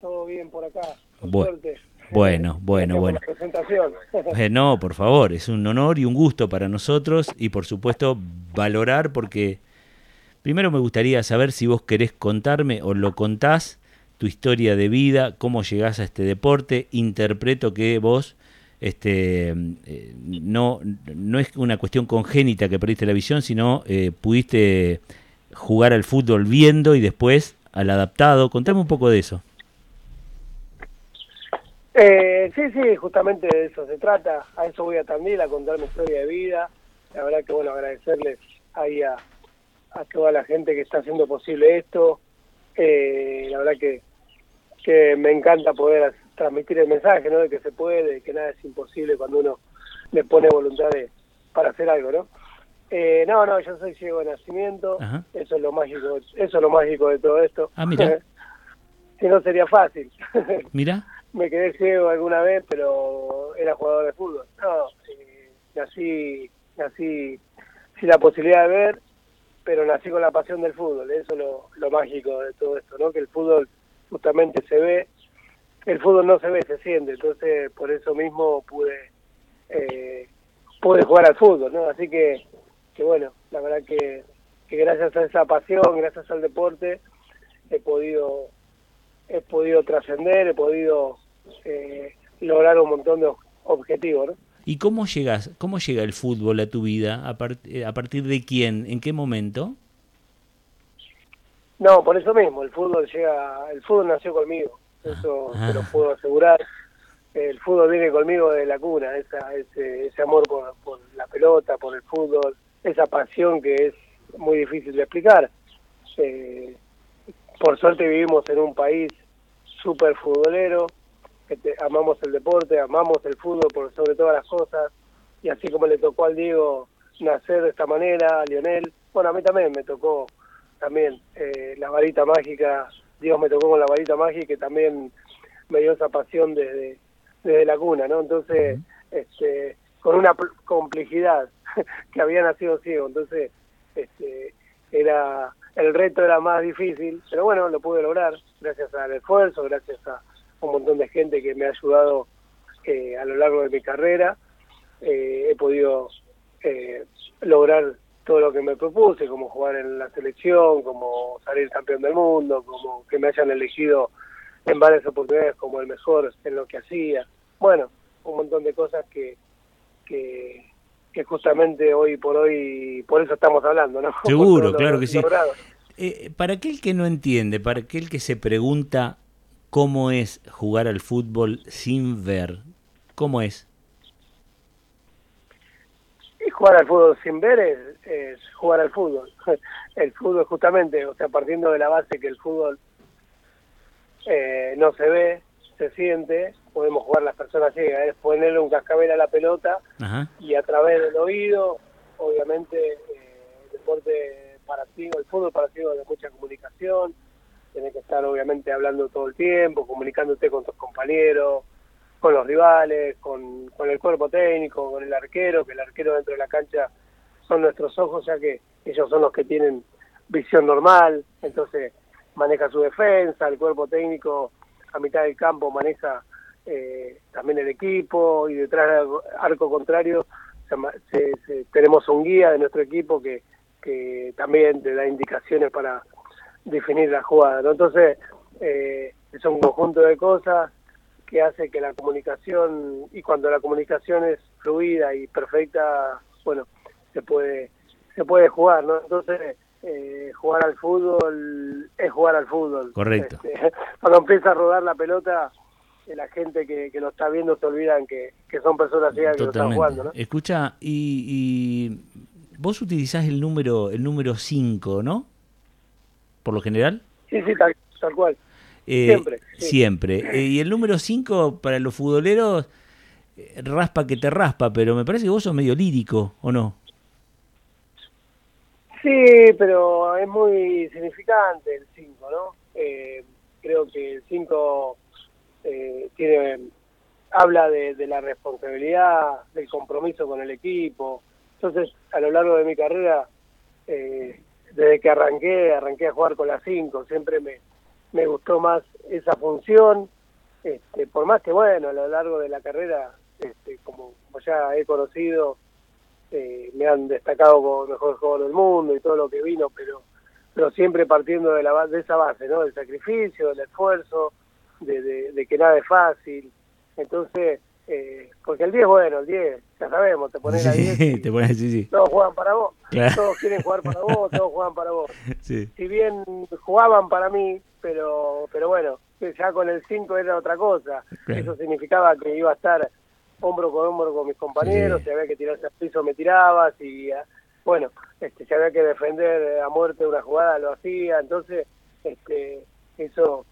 Todo bien por acá. Con Bu- suerte. Bueno, bueno, bueno. Eh, no, por favor, es un honor y un gusto para nosotros y por supuesto valorar porque primero me gustaría saber si vos querés contarme o lo contás tu historia de vida, cómo llegás a este deporte, interpreto que vos este eh, no no es una cuestión congénita que perdiste la visión, sino eh, pudiste jugar al fútbol viendo y después al adaptado. Contame un poco de eso. Eh, sí, sí, justamente de eso se trata. A eso voy a Tandil, a contar mi historia de vida. La verdad que, bueno, agradecerles ahí a, a toda la gente que está haciendo posible esto. Eh, la verdad que, que me encanta poder transmitir el mensaje, ¿no? De que se puede, de que nada es imposible cuando uno le pone voluntad de, para hacer algo, ¿no? Eh, no, no, yo soy ciego de nacimiento. Ajá. Eso es lo mágico, eso es lo mágico de todo esto. Ah, mira. si no sería fácil. Mira, me quedé ciego alguna vez, pero era jugador de fútbol. No, eh, nací, nací sin la posibilidad de ver, pero nací con la pasión del fútbol. Eso es lo, lo mágico de todo esto, ¿no? Que el fútbol justamente se ve, el fútbol no se ve, se siente. Entonces, por eso mismo pude, eh, pude jugar al fútbol, ¿no? Así que, que bueno, la verdad que, que gracias a esa pasión, gracias al deporte, he podido he podido trascender, he podido eh, lograr un montón de ob- objetivos, ¿no? ¿Y cómo llegas, cómo llega el fútbol a tu vida? ¿A, part- a partir de quién? ¿En qué momento? No, por eso mismo, el fútbol llega, el fútbol nació conmigo, eso Ah. te lo puedo asegurar. El fútbol viene conmigo de la cuna, esa, ese, ese amor por, por la pelota, por el fútbol, esa pasión que es muy difícil de explicar. Eh, por suerte vivimos en un país súper futbolero, que te- amamos el deporte, amamos el fútbol por sobre todas las cosas, y así como le tocó al Diego nacer de esta manera, a Lionel, bueno, a mí también me tocó también eh, la varita mágica, Dios me tocó con la varita mágica que también me dio esa pasión desde, desde la cuna, ¿no? Entonces, este, con una pl- complejidad que había nacido ciego, entonces este, era el reto era más difícil, pero bueno, lo pude lograr gracias al esfuerzo, gracias a un montón de gente que me ha ayudado eh, a lo largo de mi carrera. Eh, he podido eh, lograr todo lo que me propuse, como jugar en la selección, como salir campeón del mundo, como que me hayan elegido en varias oportunidades como el mejor en lo que hacía. Bueno, un montón de cosas que, que, que justamente hoy por hoy, por eso estamos hablando, ¿no? Seguro, lo claro que sí. Eh, para aquel que no entiende, para aquel que se pregunta cómo es jugar al fútbol sin ver, ¿cómo es? Y jugar al fútbol sin ver es, es jugar al fútbol. El fútbol justamente, o sea, partiendo de la base que el fútbol eh, no se ve, se siente, podemos jugar las personas ciegas, es ponerle un cascabel a la pelota Ajá. y a través del oído, obviamente, eh, el deporte para ciegos, el fútbol para ciegos de mucha comunicación, tenés que estar obviamente hablando todo el tiempo, comunicándote con tus compañeros, con los rivales, con, con el cuerpo técnico, con el arquero, que el arquero dentro de la cancha son nuestros ojos, ya que ellos son los que tienen visión normal, entonces maneja su defensa, el cuerpo técnico a mitad del campo maneja eh, también el equipo y detrás del arco contrario se se- tenemos un guía de nuestro equipo que, que también te da indicaciones para definir la jugada. ¿no? Entonces, eh, es un conjunto de cosas que hace que la comunicación, y cuando la comunicación es fluida y perfecta, bueno, se puede se puede jugar, ¿no? Entonces, eh, jugar al fútbol es jugar al fútbol. Correcto. Este, cuando empieza a rodar la pelota, eh, la gente que, que lo está viendo se olvidan que, que son personas ciegas que lo están jugando, ¿no? Escucha, y, y vos utilizás el número el número 5, ¿no? Por lo general. Sí, sí, tal, tal cual. Eh, Siempre, sí. Siempre. Eh, y el número 5 para los futboleros raspa que te raspa, pero me parece que vos sos medio lírico, ¿o no? Sí, pero es muy significante el 5, ¿no? Eh, creo que el 5 eh, tiene habla de, de la responsabilidad, del compromiso con el equipo. Entonces, a lo largo de mi carrera, eh, desde que arranqué, arranqué a jugar con la 5, siempre me, me gustó más esa función, este, por más que bueno, a lo largo de la carrera, este, como, ya he conocido, eh, me han destacado como mejor jugador del mundo y todo lo que vino, pero pero siempre partiendo de la de esa base, ¿no? Del sacrificio, del esfuerzo, de, de, que nada es fácil. Entonces, eh, porque el 10, bueno, el 10, ya sabemos, te pones sí, a 10. Te pones, sí, sí. Todos juegan para vos, todos quieren jugar para vos, todos juegan para vos. Si bien jugaban para mí, pero pero bueno, ya con el 5 era otra cosa. Eso significaba que iba a estar hombro con hombro con mis compañeros, si había que tirarse al piso me tiraba, si bueno, este, si había que defender a muerte una jugada lo hacía, entonces este, eso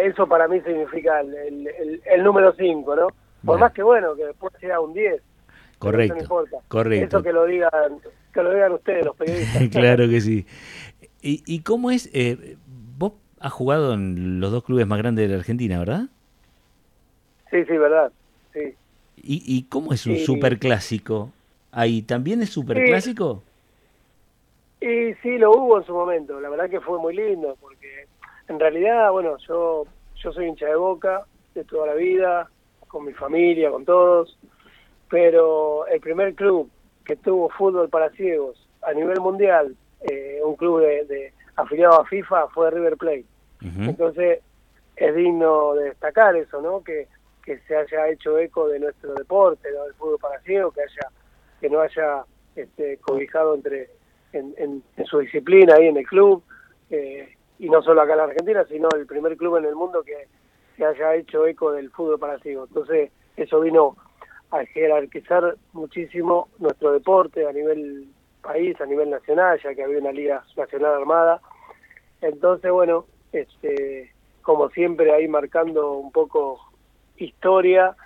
eso para mí significa el, el, número 5, ¿no? Por más que bueno, que después sea un 10. Correcto, no importa. correcto. Eso que lo digan, que lo digan ustedes, los periodistas. claro que sí. ¿Y, y cómo es? Eh, vos has jugado en los dos clubes más grandes de la Argentina, ¿verdad? Sí, sí, verdad. Sí. ¿Y, y cómo es un superclásico? ¿Ahí también es superclásico? Y sí, lo hubo en su momento. La verdad que fue muy lindo, porque en realidad, bueno, yo, yo soy hincha de boca de toda la vida, con mi familia, con todos, pero el primer club que tuvo fútbol para ciegos a nivel mundial, eh, un club de, afiliado a FIFA, fue River Plate. Entonces, es digno de destacar eso, ¿no? Que, que se haya hecho eco de nuestro deporte, del fútbol para ciegos, que haya que no haya este, cobijado entre en, su disciplina ahí en el club, eh, y no solo acá en la Argentina, sino el primer club en el mundo que se haya hecho eco del fútbol para ciegos. Entonces, eso vino a jerarquizar muchísimo nuestro deporte a nivel país, a nivel nacional, ya que había una liga nacional armada. Entonces, bueno, este, como siempre ahí marcando un poco historia,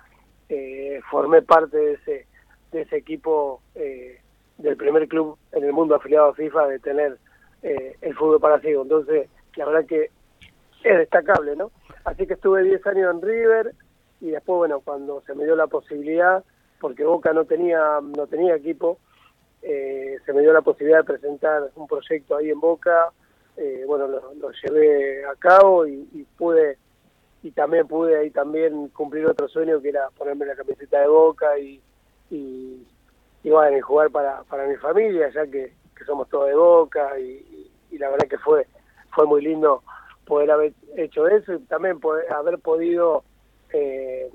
eh, formé parte de ese, de ese equipo eh, del primer club en el mundo afiliado a FIFA de tener eh, el fútbol para ciego. Entonces, la verdad que es destacable, ¿no? Así que estuve 10 años en River y después, bueno, cuando se me dio la posibilidad, porque Boca no tenía, no tenía equipo, eh, se me dio la posibilidad de presentar un proyecto ahí en Boca, eh, bueno, lo, llevé a cabo y, pude, y también pude ahí también cumplir otro sueño que era ponerme la camiseta de Boca y, y, y bueno, jugar para, para mi familia, ya que, somos todos de boca y, la verdad que fue fue muy lindo poder haber hecho eso y también poder, haber podido eh,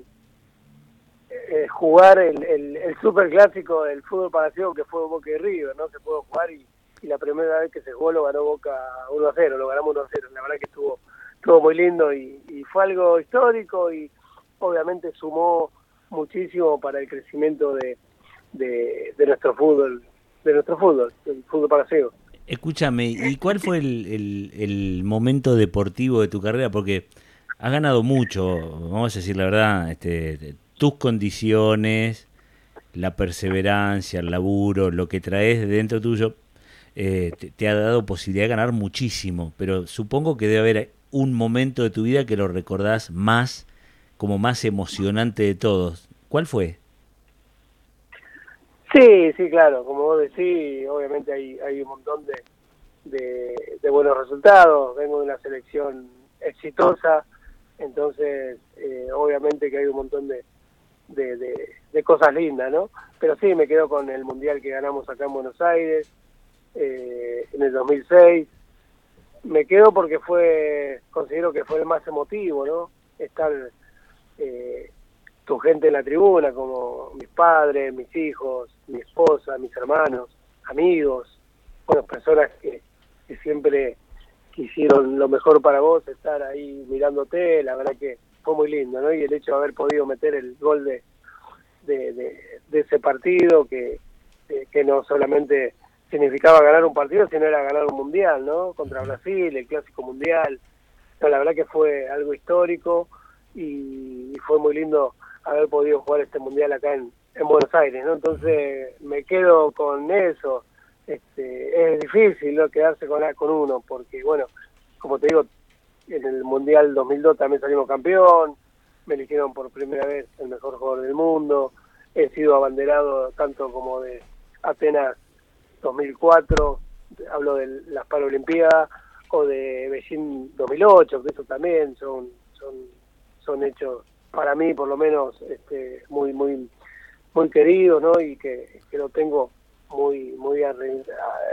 eh, jugar el, el, super clásico del fútbol palacio que fue Boca y River, ¿no? Se pudo jugar y, la primera vez que se jugó lo ganó Boca 1 a 0, lo ganamos 1 a 0, la verdad que estuvo, estuvo muy lindo y, fue algo histórico y obviamente sumó muchísimo para el crecimiento de, de, nuestro fútbol, de nuestro fútbol, el fútbol para. Escúchame, ¿y cuál fue el, el, momento deportivo de tu carrera? Porque has ganado mucho, vamos a decir la verdad, este, tus condiciones, la perseverancia, el laburo, lo que traes de dentro tuyo, eh, te, ha dado posibilidad de ganar muchísimo, pero supongo que debe haber un momento de tu vida que lo recordás más, como más emocionante de todos. ¿Cuál fue? Sí, sí, claro, como vos decís, obviamente hay, hay un montón de, de, buenos resultados, vengo de una selección exitosa, entonces eh, obviamente que hay un montón de, de, cosas lindas, ¿no? Pero sí, me quedo con el Mundial que ganamos acá en Buenos Aires eh, en el 2006, me quedo porque fue, considero que fue el más emotivo, ¿no? Estar eh, tu gente en la tribuna, como mis padres, mis hijos, mi esposa, mis hermanos, amigos, bueno, personas que, siempre quisieron lo mejor para vos, estar ahí mirándote, la verdad que fue muy lindo, ¿no? Y el hecho de haber podido meter el gol de, de, ese partido, que, que no solamente significaba ganar un partido, sino era ganar un mundial, ¿no? Contra Brasil, el clásico mundial. la verdad que fue algo histórico y fue muy lindo haber podido jugar este mundial acá en, en Buenos Aires, ¿no? Entonces me quedo con eso. Este, es difícil ¿no? quedarse con, con uno, porque bueno, como te digo, en el Mundial 2002 también salimos campeón, me eligieron por primera vez el mejor jugador del mundo, he sido abanderado tanto como de Atenas 2004, hablo de las Paralimpiadas, o de Beijing 2008, que eso también son, son, son hechos para mí por lo menos este, muy, muy, muy queridos, ¿no? Y que, que lo tengo muy, muy,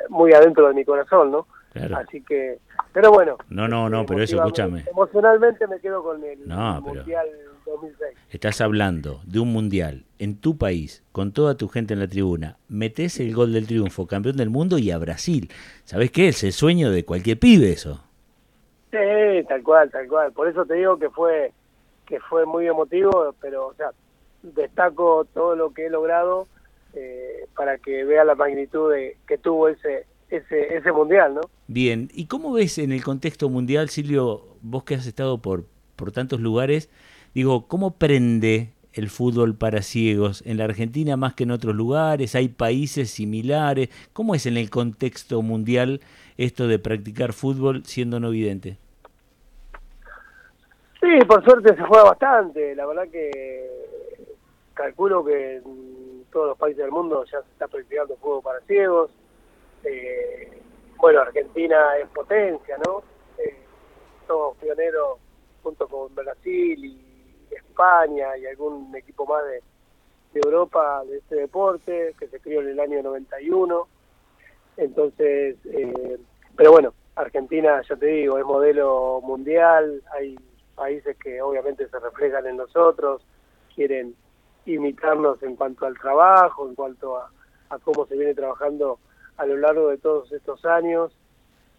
muy adentro de mi corazón, ¿no? Así que, pero bueno. No, no, no, pero eso escúchame. Emocionalmente me quedo con el, Mundial 2006. Estás hablando de un Mundial en tu país, con toda tu gente en la tribuna. Metes el gol del triunfo, campeón del mundo y a Brasil. ¿Sabes qué? Es el sueño de cualquier pibe eso. Sí, tal cual, tal cual. Por eso te digo que fue que fue muy emotivo, pero, o sea, destaco todo lo que he logrado eh, para que vea la magnitud de, que tuvo ese, ese, ese mundial, ¿no? Bien, ¿y cómo ves en el contexto mundial, Silvio, vos que has estado por, por tantos lugares, digo, ¿cómo prende el fútbol para ciegos en la Argentina más que en otros lugares? ¿Hay países similares? ¿Cómo es en el contexto mundial esto de practicar fútbol siendo no vidente? Sí, por suerte se juega bastante. La verdad que calculo que en todos los países del mundo ya se está practicando fútbol para ciegos. Eh, bueno, Argentina es potencia, ¿no? Eh, somos pioneros junto con Brasil y España y algún equipo más de, Europa de este deporte que se crió en el año 91. Entonces, eh, pero bueno, Argentina, ya te digo, es modelo mundial, hay países que obviamente se reflejan en nosotros, quieren imitarnos en cuanto al trabajo, en cuanto a, cómo se viene trabajando a lo largo de todos estos años,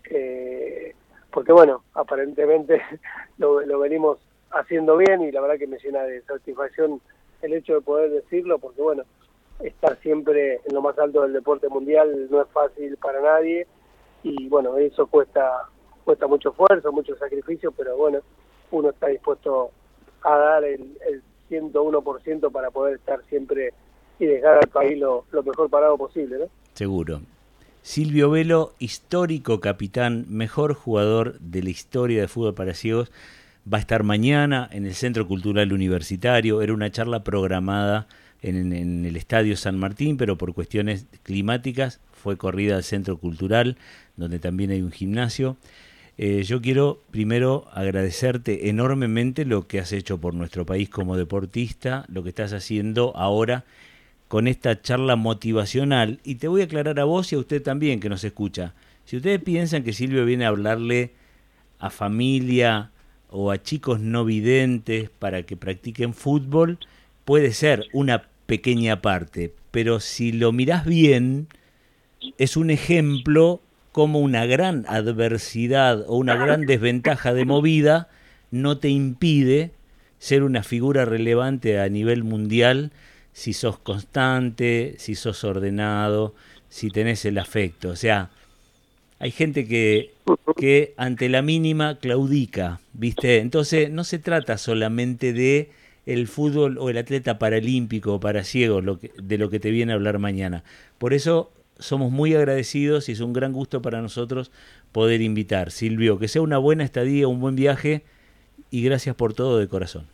eh, porque bueno, aparentemente lo, lo, venimos haciendo bien y la verdad que me llena de satisfacción el hecho de poder decirlo, porque bueno, estar siempre en lo más alto del deporte mundial no es fácil para nadie y bueno, eso cuesta cuesta mucho esfuerzo, mucho sacrificio, pero bueno, uno está dispuesto a dar el, el 101% para poder estar siempre y dejar al país lo, mejor parado posible, ¿no? Seguro. Silvio Velo, histórico capitán, mejor jugador de la historia de fútbol para ciegos, va a estar mañana en el Centro Cultural Universitario. Era una charla programada en, el Estadio San Martín, pero por cuestiones climáticas fue corrida al Centro Cultural, donde también hay un gimnasio. Eh, yo quiero primero agradecerte enormemente lo que has hecho por nuestro país como deportista, lo que estás haciendo ahora con esta charla motivacional. Y te voy a aclarar a vos y a usted también que nos escucha. Si ustedes piensan que Silvio viene a hablarle a familia o a chicos no videntes para que practiquen fútbol, puede ser una pequeña parte, pero si lo mirás bien, es un ejemplo como una gran adversidad o una gran desventaja de movida no te impide ser una figura relevante a nivel mundial si sos constante, si sos ordenado, si tenés el afecto. O sea, hay gente que, que ante la mínima claudica, ¿viste? Entonces no se trata solamente de el fútbol o el atleta paralímpico o para ciegos lo que, de lo que te viene a hablar mañana. Por eso somos muy agradecidos y es un gran gusto para nosotros poder invitar. Silvio, que sea una buena estadía, un buen viaje y gracias por todo de corazón.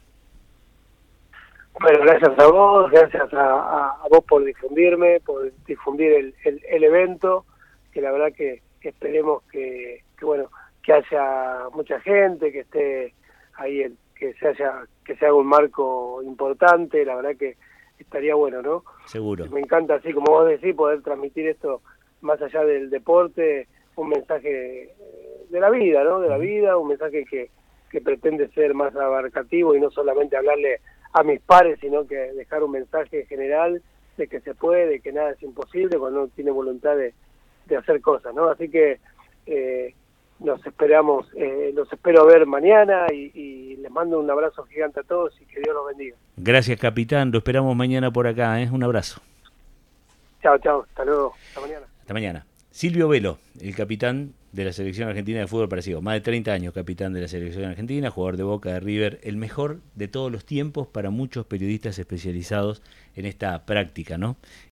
Bueno, gracias a vos, gracias a, vos por difundirme, por difundir el, el, evento, que la verdad que, esperemos que, bueno que haya mucha gente, que esté ahí, el, que se haya que se haga un marco importante, la verdad que estaría bueno, ¿no? Seguro. Me encanta, así como vos decís, poder transmitir esto más allá del deporte, un mensaje eh, de la vida, ¿no? De la vida, un mensaje que, que pretende ser más abarcativo y no solamente hablarle a mis pares, sino que dejar un mensaje general de que se puede, de que nada es imposible cuando uno tiene voluntad de, de hacer cosas, ¿no? Así que eh, nos esperamos, eh, los espero ver mañana y, les mando un abrazo gigante a todos y que Dios los bendiga. Gracias, capitán. Lo esperamos mañana por acá. ¿eh? Un abrazo. Chao, chao. Hasta luego. Hasta mañana. Hasta mañana. Silvio Velo, el capitán de la selección argentina de fútbol parecido. Más de 30 años capitán de la selección argentina, jugador de Boca de River, el mejor de todos los tiempos para muchos periodistas especializados en esta práctica, ¿no?